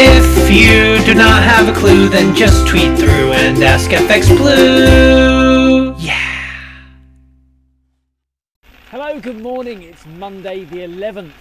If you do not have a clue, then just tweet through and ask FX Blue. Yeah. Hello, good morning. It's Monday the 11th.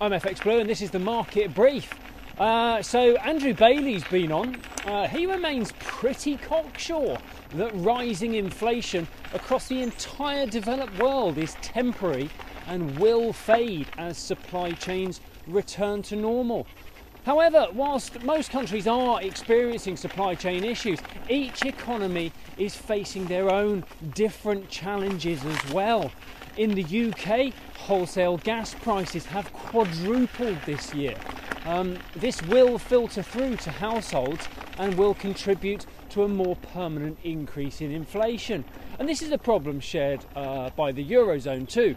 I'm FX Blue and this is the market brief. Uh, so, Andrew Bailey's been on. Uh, he remains pretty cocksure that rising inflation across the entire developed world is temporary and will fade as supply chains return to normal. However, whilst most countries are experiencing supply chain issues, each economy is facing their own different challenges as well. In the UK, wholesale gas prices have quadrupled this year. Um, this will filter through to households and will contribute to a more permanent increase in inflation. And this is a problem shared uh, by the Eurozone too.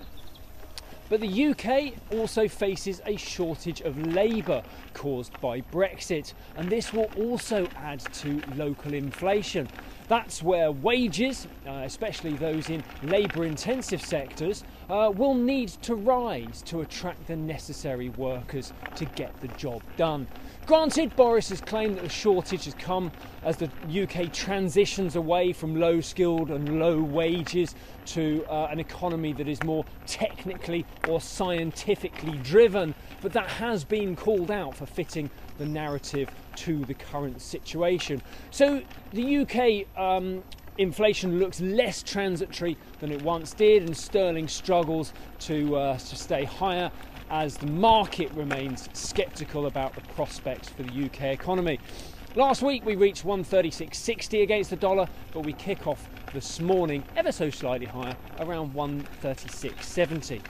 But the UK also faces a shortage of labour caused by Brexit, and this will also add to local inflation. That's where wages, uh, especially those in labour intensive sectors, uh, will need to rise to attract the necessary workers to get the job done. Granted, Boris has claimed that the shortage has come as the UK transitions away from low skilled and low wages to uh, an economy that is more technically or scientifically driven, but that has been called out for fitting the narrative to the current situation. So the UK um, inflation looks less transitory than it once did, and sterling struggles to, uh, to stay higher as the market remains sceptical about the prospects for the UK economy. Last week we reached 136.60 against the dollar, but we kick off this morning ever so slightly higher, around 136.70.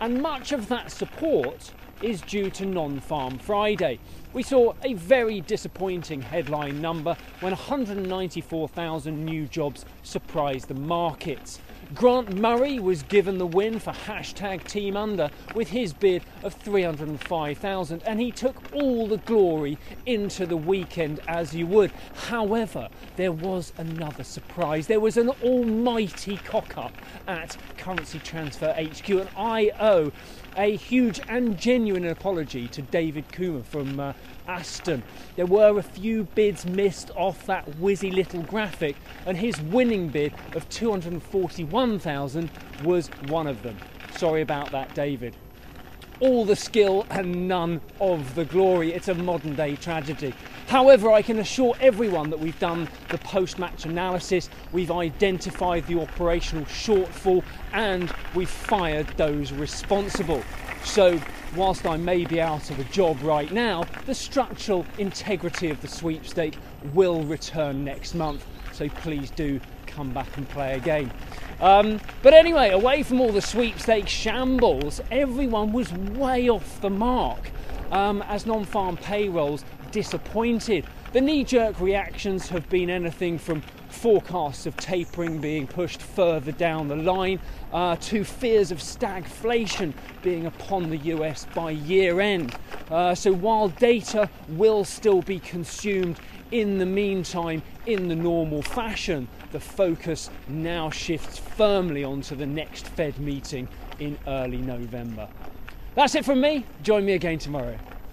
And much of that support is due to Non Farm Friday. We saw a very disappointing headline number when 194,000 new jobs surprised the markets. Grant Murray was given the win for hashtag Team Under with his bid of 305,000, and he took all the glory into the weekend as you would. However, there was another surprise. There was an almighty cock up at Currency Transfer HQ, and I owe a huge and genuine apology to David Coomer from uh, Aston. There were a few bids missed off that whizzy little graphic, and his winning bid of 241,000 was one of them. Sorry about that, David. All the skill and none of the glory. It's a modern day tragedy. However, I can assure everyone that we've done the post match analysis, we've identified the operational shortfall, and we've fired those responsible. So, whilst I may be out of a job right now, the structural integrity of the sweepstake will return next month. So, please do come back and play again. Um, but anyway, away from all the sweepstakes shambles, everyone was way off the mark um, as non farm payrolls disappointed. The knee jerk reactions have been anything from forecasts of tapering being pushed further down the line uh, to fears of stagflation being upon the US by year end. Uh, so while data will still be consumed in the meantime in the normal fashion, the focus now shifts firmly onto the next Fed meeting in early November. That's it from me. Join me again tomorrow.